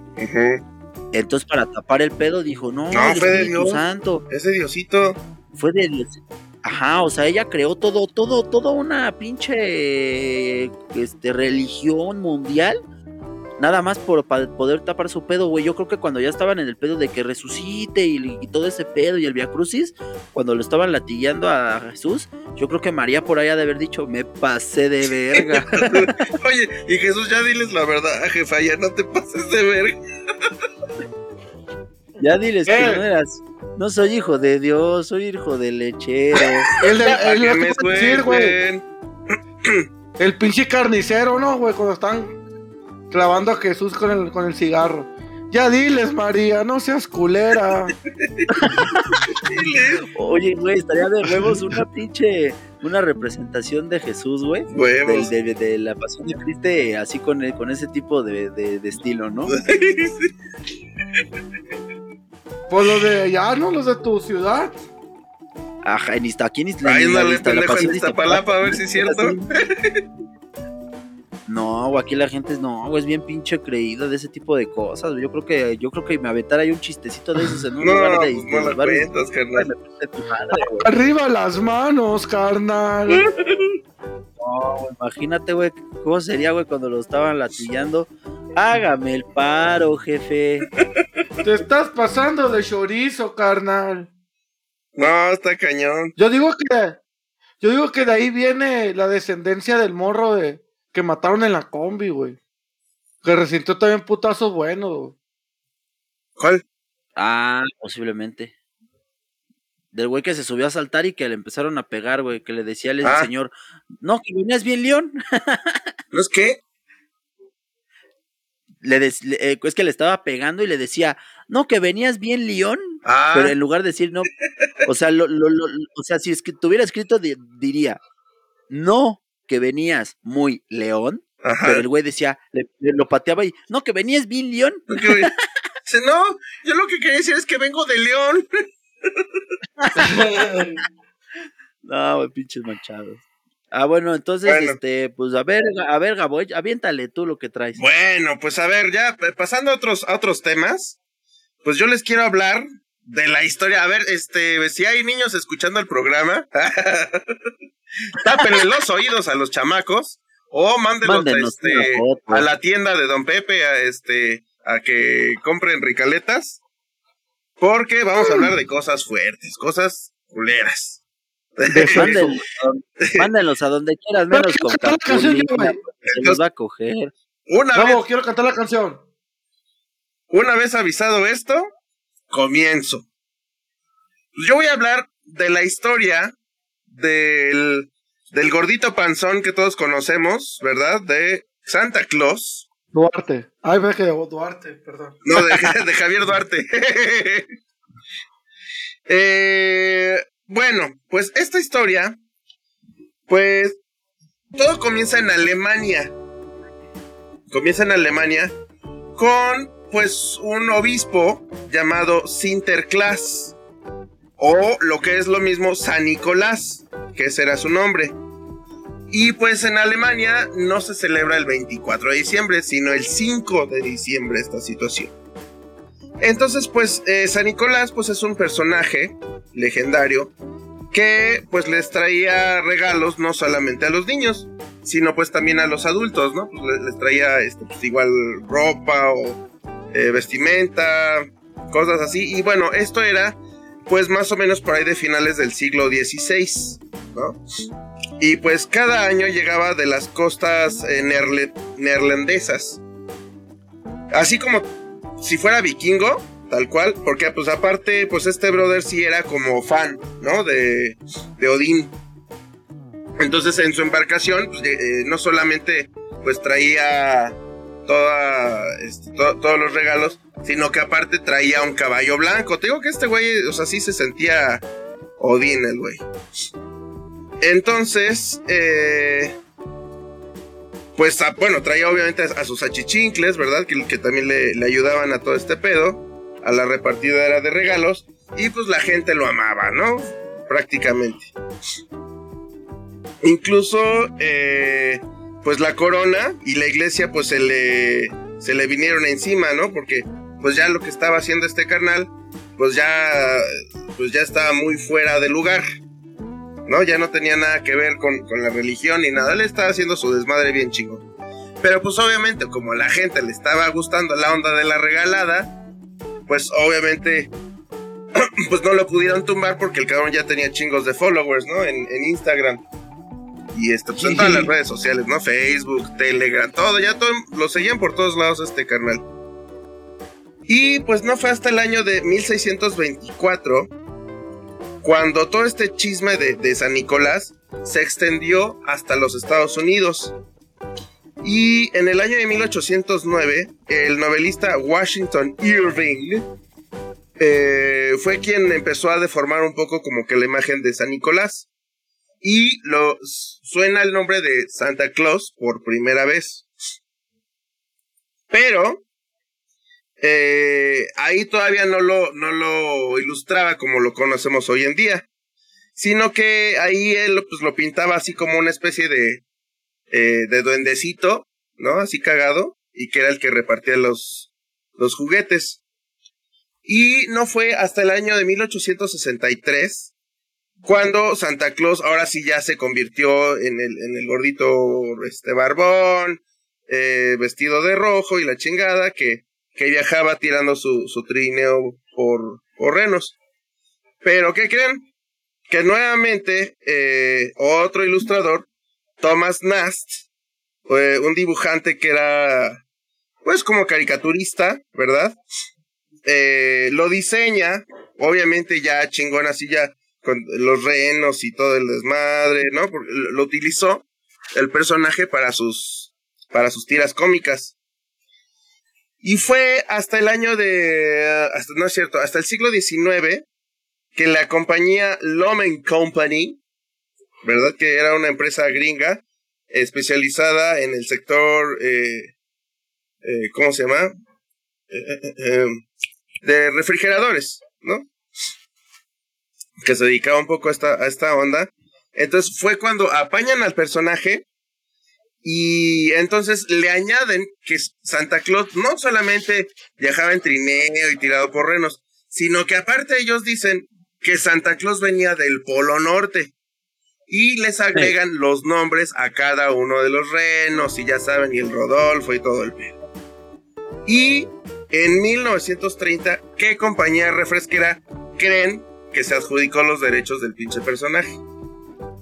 Entonces, para tapar el pedo, dijo, no, No, fue de Dios. Santo. Ese Diosito. Fue de Dios. Ajá, o sea, ella creó todo, todo, toda una pinche este, religión mundial. Nada más por para poder tapar su pedo, güey. Yo creo que cuando ya estaban en el pedo de que resucite y, y todo ese pedo y el Via Crucis, cuando lo estaban latillando a Jesús, yo creo que María por ahí ha de haber dicho, me pasé de verga. Oye, y Jesús, ya diles la verdad, jefa, ya no te pases de verga. ya diles que Eh. no eras, no soy hijo de Dios, soy hijo de lechero. El, de, el, a decir, güey. El pinche carnicero, ¿no, güey? Cuando están clavando a Jesús con el, con el cigarro. Ya diles, María, no seas culera. Oye, güey, estaría de huevos una pinche, una representación de Jesús, güey. Huevos. Del- De, de la pasión de Cristo, así con, el- con ese tipo de, de- de estilo, ¿no? Por lo de allá, ¿no? Los de tu ciudad. Ajá, en Izta- aquí en Izta- Ay, en la ándale, pendejo, en Iztapalapa, a ver si es cierto. No, güey, aquí la gente es, no, güey, es bien pinche creída de ese tipo de cosas. Yo creo que, yo creo que me aventara ahí un chistecito de esos en un No, lugar de, pues de no los cuentas, carnal. Arriba las manos, carnal. No, güey, imagínate, güey, cómo sería, güey, cuando lo estaban latillando. Hágame el paro, jefe. Te estás pasando de chorizo, carnal. No, está cañón. Yo digo que. Yo digo que de ahí viene la descendencia del morro de que mataron en la combi, güey. Que resintió también putazos buenos. ¿Cuál? Ah, posiblemente. Del güey que se subió a saltar y que le empezaron a pegar, güey, que le decía al Ah. señor, no, que venías bien, León. ¿No es qué? Le des- le- eh, es que le estaba pegando y le decía, no, que venías bien, León. Ah, Pero en lugar de decir no, o sea, lo, lo- lo- o sea, si es que tuviera escrito, di- diría, no, que venías muy león, ajá. pero el güey decía, le- le- lo pateaba y, no, que venías bien león. Ok, güey. Dice, no, yo lo que quería decir es que vengo de León. No, güey, pinches manchados. Ah, bueno, entonces, Bueno. este, pues a ver, a ver, Gabo, echa- aviéntale tú lo que traes. Bueno, pues a ver, ya pasando a otros, a otros temas, pues yo les quiero hablar de la historia. A ver, este, si hay niños escuchando el programa, tápenle los oídos a los chamacos o mándenlos Mándenos este, a la tienda de Don Pepe a, este, a que compren ricaletas. Porque vamos a hablar de cosas fuertes, cosas culeras. Mándenlos, a- mándenlos a donde quieras, menos quiero con cantar la canción yo, Capulina, se los va a coger. Una vez Bravo, quiero cantar la canción. Una vez avisado esto, comienzo. Yo voy a hablar de la historia del, del gordito panzón que todos conocemos, ¿verdad? De Santa Claus. Duarte. Ay, ve que Duarte, perdón. No, de, de Javier Duarte. Eh, bueno, pues esta historia, pues todo comienza en Alemania. Comienza en Alemania con, pues, un obispo llamado Sinterklaas. O lo que es lo mismo, San Nicolás, que ese era su nombre. Y pues en Alemania no se celebra el 24 de diciembre, sino el 5 de diciembre esta situación. Entonces, pues, eh, San Nicolás, pues es un personaje legendario que, pues, les traía regalos no solamente a los niños, sino pues también a los adultos, ¿no? Pues les, traía, este, pues, igual ropa o eh, vestimenta, cosas así. Y bueno, esto era, pues, más o menos por ahí de finales del siglo XVI, ¿no? Y pues cada año llegaba de las costas eh, neerlandesas. Así como si fuera vikingo, tal cual, porque pues aparte, pues este brother sí era como fan, ¿no? De, de Odín. Entonces en su embarcación, pues, eh, no solamente pues traía toda, este, to- todos los regalos, sino que aparte traía un caballo blanco. Te digo que este güey, o sea, sí se sentía Odín el güey. Entonces, eh, pues ah, bueno, traía obviamente a, a sus achichincles, ¿verdad? Que, que también le, le ayudaban a todo este pedo, a la repartidera de regalos, y pues la gente lo amaba, ¿no? Prácticamente. Incluso, eh, pues la corona y la iglesia, pues se le, se le vinieron encima, ¿no? Porque, pues ya lo que estaba haciendo este carnal, pues ya, pues ya estaba muy fuera de lugar. ¿No? Ya no tenía nada que ver con, con la religión ni nada, le estaba haciendo su desmadre bien chingón. Pero pues obviamente como a la gente le estaba gustando la onda de la regalada, pues obviamente pues no lo pudieron tumbar porque el cabrón ya tenía chingos de followers, ¿no? En, en Instagram. Y este, pues en todas las redes sociales, ¿no? Facebook, Telegram, todo, ya todo, lo seguían por todos lados este carnal. Y pues no fue hasta el año de 1624 cuando todo este chisme de, San Nicolás se extendió hasta los Estados Unidos. Y en el año de 1809, el novelista Washington Irving eh, fue quien empezó a deformar un poco como que la imagen de San Nicolás. Y lo suena el nombre de Santa Claus por primera vez. Pero eh, ahí todavía no lo, no lo ilustraba como lo conocemos hoy en día, sino que ahí él pues, lo pintaba así como una especie de, eh, de duendecito, ¿no? Así cagado, y que era el que repartía los, los juguetes. Y no fue hasta el año de 1863 cuando Santa Claus ahora sí ya se convirtió en el, en el gordito este barbón, eh, vestido de rojo y la chingada que, que viajaba tirando su, trineo por, por renos. Pero, ¿qué creen? Que nuevamente eh, otro ilustrador, Thomas Nast, un dibujante que era, pues como caricaturista, ¿verdad? Eh, lo diseña, obviamente ya chingón así ya con los renos y todo el desmadre, ¿no? lo utilizó el personaje para sus para sus tiras cómicas. Y fue hasta el año de no es cierto, hasta el siglo XIX que la compañía Lomen Company, ¿verdad? Que era una empresa gringa especializada en el sector eh, eh, ¿cómo se llama? Eh, de refrigeradores, ¿no? Que se dedicaba un poco a esta, a esta onda. Entonces fue cuando apañan al personaje y entonces le añaden que Santa Claus no solamente viajaba en trineo y tirado por renos, sino que aparte ellos dicen que Santa Claus venía del Polo Norte. Y les agregan los nombres a cada uno de los renos, y ya saben, y el Rodolfo y todo el pelo. Y en 1930, ¿qué compañía refresquera creen que se adjudicó los derechos del pinche personaje?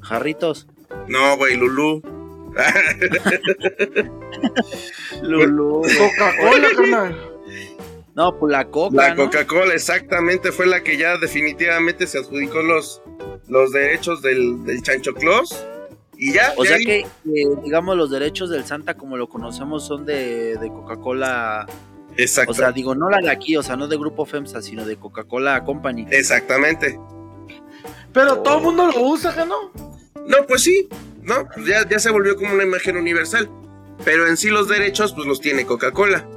Jarritos. No, güey, Lulú. Lulú. Coca-Cola, carnal. No, pues la Coca. La Coca-Cola, exactamente, fue la que ya definitivamente se adjudicó los, los derechos del, del Chancho Claus. Y ya. O sea que, digamos, los derechos del Santa, como lo conocemos, son de, de Coca-Cola Exacto. O sea, digo, no la de aquí, o sea, no de Grupo FEMSA, sino de Coca-Cola Company. Exactamente. Pero todo el mundo lo usa, ¿qué no? No, pues sí, ¿no? Ya, ya se volvió como una imagen universal. Pero en sí los derechos, pues los tiene Coca-Cola.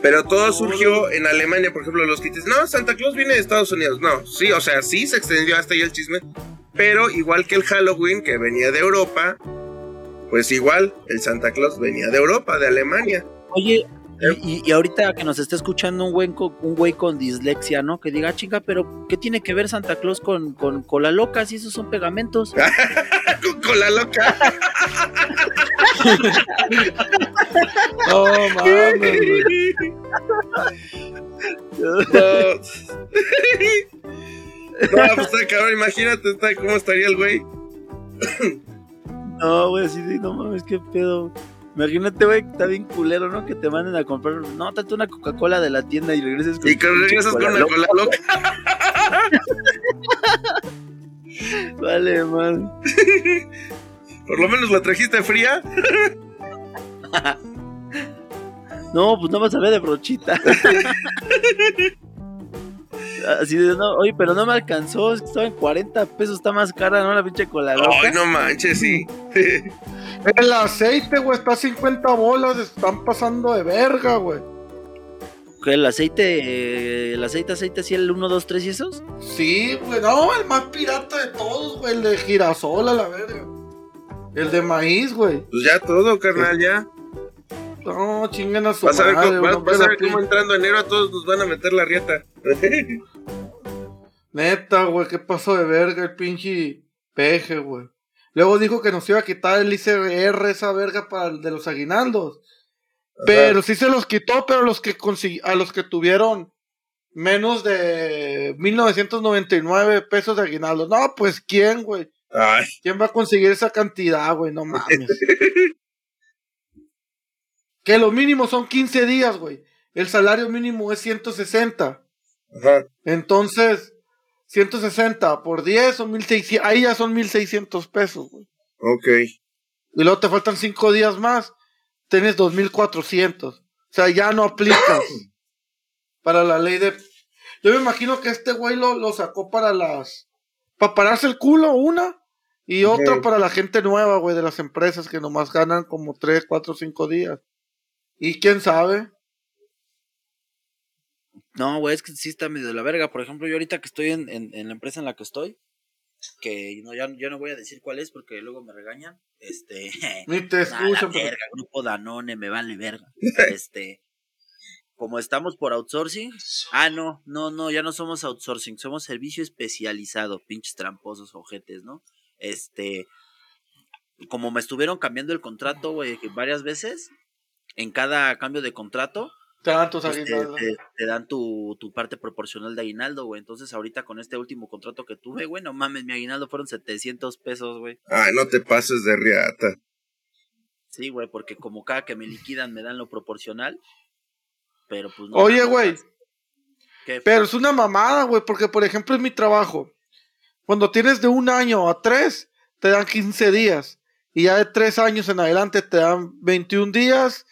Pero todo surgió en Alemania, por ejemplo, los kits. No, Santa Claus viene de Estados Unidos. No, sí, o sea, sí se extendió hasta ahí el chisme. Pero igual que el Halloween, que venía de Europa, pues igual, el Santa Claus venía de Europa, de Alemania. Oye, y, ahorita que nos está escuchando un güey, con, un güey con dislexia, ¿no? Que diga, chica, pero ¿qué tiene que ver Santa Claus con, con cola loca si esos son pegamentos? con cola loca. no mames, No. no, pues cabrón, imagínate está, cómo estaría el güey. No, güey, así de, no mames, qué pedo. Imagínate, güey, que está bien culero, ¿no? Que te manden a comprar, no, tanto una Coca-Cola de la tienda y regreses con Y que regresas con una cola loca. vale, man. Por lo menos la trajiste fría. no, pues no vas a ver de brochita. Así de, no, oye, pero no me alcanzó, estaba en 40 pesos, está más cara, ¿no? La pinche cola loca. Ay, no manches, sí. El aceite, güey, está a 50 bolas, están pasando de verga, güey. ¿El aceite, el aceite, aceite, así el 1, 2, 3 y esos? Sí, güey, no, el más pirata de todos, güey, el de girasol a la verga. El de maíz, güey. Pues ya todo, carnal, ya. No, chingan a su vas a ver, cómo, vas, a ver cómo entrando enero a todos nos van a meter la rieta. Neta, güey, qué pasó de verga el pinche peje, güey. Luego dijo que nos iba a quitar el ICR, esa verga para el de los aguinaldos. Pero sí se los quitó, pero los que a los que tuvieron menos de 1999 pesos de aguinaldo. No, pues quién, güey. ¿Quién va a conseguir esa cantidad, güey? No mames. que lo mínimo son 15 días, güey. El salario mínimo es 160. Ajá. Entonces, 160 por 10 son 1600. Ahí ya son 1600 pesos, güey. Ok. y luego te faltan cinco días más, tienes 2400. O sea, ya no aplicas para la ley de. Yo me imagino que este güey lo, lo sacó para las. Para pararse el culo, una. Y otra para la gente nueva, güey, de las empresas que nomás ganan como 3, 4, 5 días. Y quién sabe. No, güey, es que sí está medio de la verga. Por ejemplo, yo ahorita que estoy en, en, en la empresa en la que estoy, que no, ya, yo no voy a decir cuál es porque luego me regañan. Este. Ni te escuchan. verga, grupo Danone, me vale verga. Este. Como estamos por outsourcing. Ah, no, no, no, ya no somos outsourcing, somos servicio especializado, pinches tramposos ojetes, ¿no? Este. Como me estuvieron cambiando el contrato, güey, varias veces, en cada cambio de contrato, Te dan tus pues, te, te- te dan tu, tu parte proporcional de aguinaldo, güey. Entonces, ahorita con este último contrato que tuve, güey, no mames, mi aguinaldo fueron 700 pesos, güey. Ay, no te pases de riata. Sí, güey, porque como cada que me liquidan me dan lo proporcional. Pero pues no. Oye, güey. Pero es una mamada, güey, porque por ejemplo en mi trabajo, cuando tienes de un año a tres, te dan 15 días. Y ya de tres años en adelante te dan 21 días.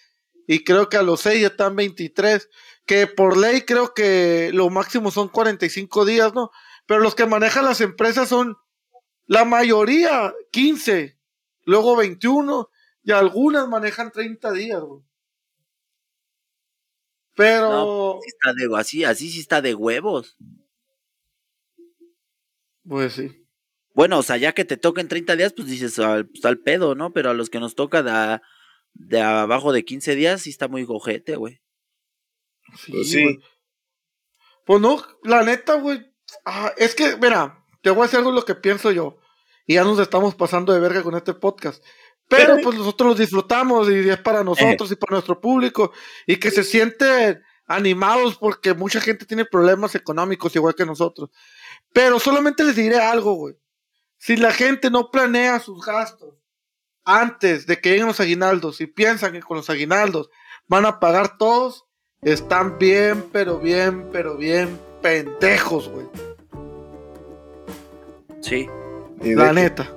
Y creo que a los seis ya te dan 23. Que por ley creo que lo máximo son 45 días, ¿no? Pero los que manejan las empresas son la mayoría 15, luego 21 y algunas manejan 30 días, güey. Pero... No, Sí está de, así, así sí está de huevos. Pues sí. Bueno, o sea, ya que te toquen 30 días, pues dices, al, pues, al pedo, ¿no? Pero a los que nos toca de, a- de abajo de 15 días, sí está muy gojete, güey. Pues sí. güey. Pues no, la neta, güey. ah, es que, mira, te voy a decir algo lo que pienso yo. Y ya nos estamos pasando de verga con este podcast. Pero pues nosotros los disfrutamos y es para nosotros y para nuestro público. Y que se sienten animados porque mucha gente tiene problemas económicos igual que nosotros. Pero solamente les diré algo, güey. Si la gente no planea sus gastos antes de que lleguen los aguinaldos y piensan que con los aguinaldos van a pagar todos, están bien, pero bien, pero bien pendejos, güey. Sí. La neta.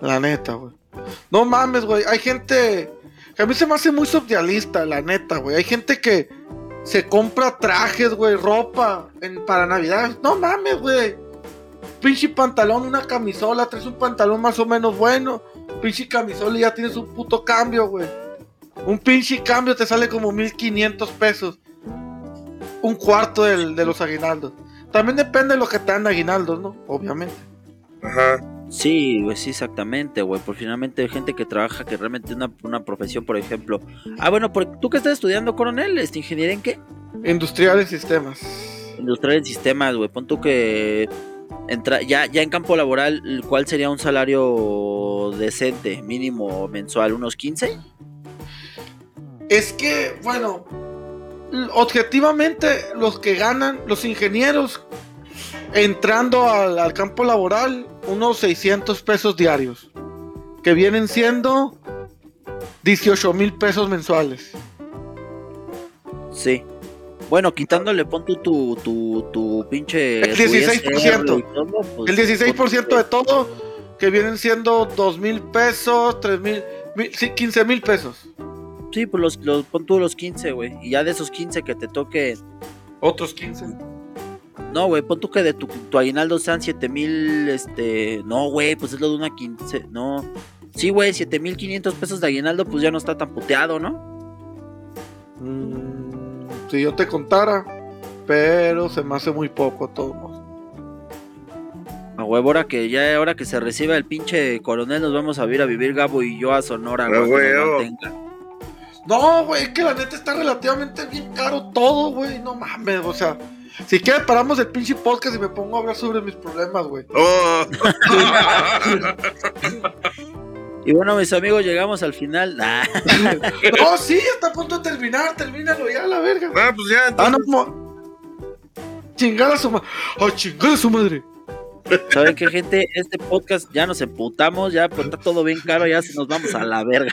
La neta, güey. No mames, güey. Hay gente que a mí se me hace muy socialista, la neta, güey. Hay gente que se compra trajes, güey, ropa en, para Navidad. No mames, güey. Pinche pantalón, una camisola, traes un pantalón más o menos bueno. Pinche camisola y ya tienes un puto cambio, güey. Un pinche cambio te sale como 1500 pesos. Un cuarto del- de los aguinaldos. También depende de lo que te dan aguinaldos, ¿no? Obviamente. Ajá. Sí, güey, sí, exactamente, güey. Por finalmente hay gente que trabaja que realmente es una, una profesión, por ejemplo. Ah, bueno, por, ¿tú qué estás estudiando, coronel? ¿Este ingeniería en qué? Industriales sistemas. Industrial en sistemas, güey. Pon tú que entra, ya, ya en campo laboral, ¿cuál sería un salario decente, mínimo mensual? ¿Unos 15? Es que, bueno, objetivamente los que ganan, los ingenieros, entrando al, al campo laboral, unos 600 pesos diarios, que vienen siendo 18 mil pesos mensuales. Sí. Bueno, quitándole, pon tú tu, tu, tu pinche... El tu 16%. ISR y todo, pues, El 16% de todo, que vienen siendo 2 mil pesos, 3 mil, mil- sí, 15 mil pesos. Sí, pues los, los, pon tú los 15, güey. Y ya de esos 15 que te toque... Otros 15. No, güey, pon tú que de tu, tu aguinaldo sean 7 mil, este... No, güey, pues es lo de una 15... No... Sí, güey, 7 mil 500 pesos de aguinaldo, pues ya no está tan puteado, ¿no? Mm, si yo te contara, pero se me hace muy poco todo. A huevo, ahora que ya, ahora que se reciba el pinche coronel, nos vamos a ir a vivir Gabo y yo a Sonora, A güey. No, güey, es que la neta está relativamente bien caro todo, güey. No mames, o sea. Si quieres paramos el pinche podcast y me pongo a hablar sobre mis problemas, güey. Oh. Y bueno, mis amigos, llegamos al final. Ah, No, sí, está a punto de terminar, termínalo ya, la verga. ah, pues ya. Ah, no, mo- Chingar a su madre. ¡Ah, chingar a su madre! ¿Saben qué, gente? Este podcast ya nos emputamos, ya pues, está todo bien caro, ya se nos vamos a la verga.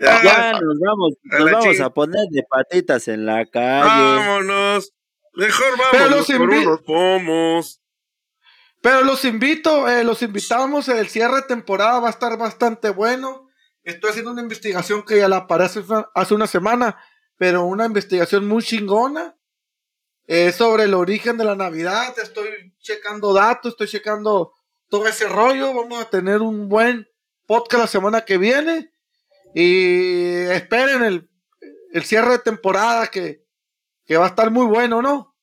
ya, Ya nos vamos, A nos vamos a poner de patitas en la calle. Vámonos. Mejor Pero vámonos por unos pomos. Pero los invito, eh, los invitamos, el cierre de temporada va a estar bastante bueno. Estoy haciendo una investigación que ya la aparece hace una semana, pero una investigación muy chingona. Es sobre el origen de la Navidad. Estoy checando datos, estoy checando todo ese rollo. Vamos a tener un buen podcast la semana que viene. Y esperen el, el cierre de temporada que, que va a estar muy bueno, ¿no?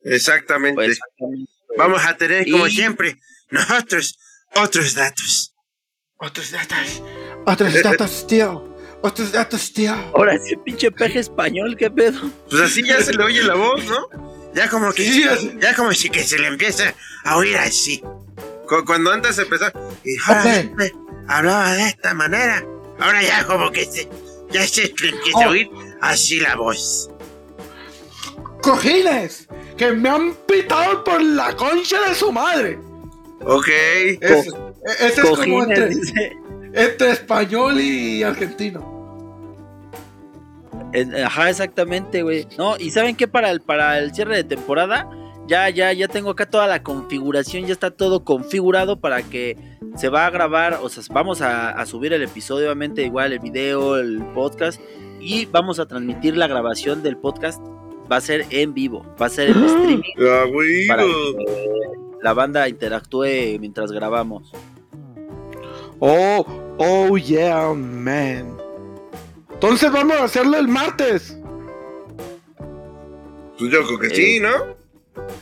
Exactamente. Pues, Vamos a tener, como Y- siempre, nosotros otros datos. Otros datos, otros datos, tío. Otros datos, tío. Ahora sí, pinche peje español, ¿qué pedo? Pues así ya se le oye la voz, ¿no? Ya como que, Sí, ya como si que se le empieza a oír así. Cu- Cuando antes empezó, y ahora hablaba de esta manera. Ahora ya como que se, ya se le empieza a Oh. oír así la voz. Cojines, que me han pitado por la concha de su madre. Ok. Es- e- ese es como entre español y argentino. Ajá, exactamente, güey. No, y ¿saben qué? Para el, para el cierre de temporada, ya, ya, ya tengo acá toda la configuración, ya está todo configurado para que se va a grabar, o sea, vamos a, a subir el episodio, obviamente, igual el video, el podcast, y vamos a transmitir la grabación del podcast. Va a ser en vivo, va a ser en streaming Ah, güey. para que la banda interactúe mientras grabamos. Oh, oh yeah, man. Entonces vamos a hacerlo el martes. Pues yo creo que sí, ¿no?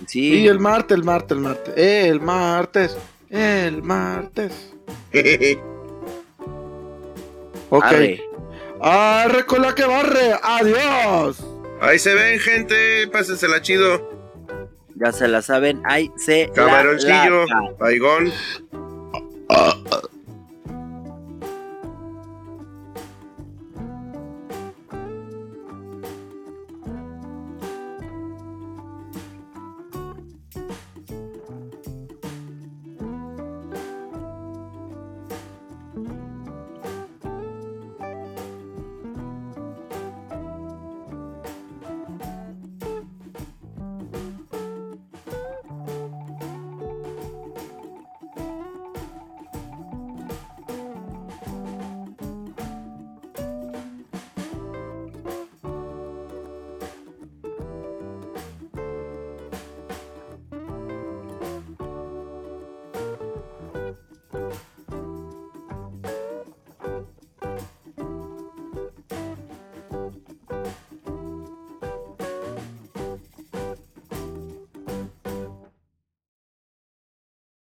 Sí, Sí, el martes, el martes, el martes. El martes, el martes. Ok. arre. Arre con la que barre. Adiós. Ahí se ven, gente. Pásensela chido. ya se la saben, ahí se la Camaroncillo, baigón.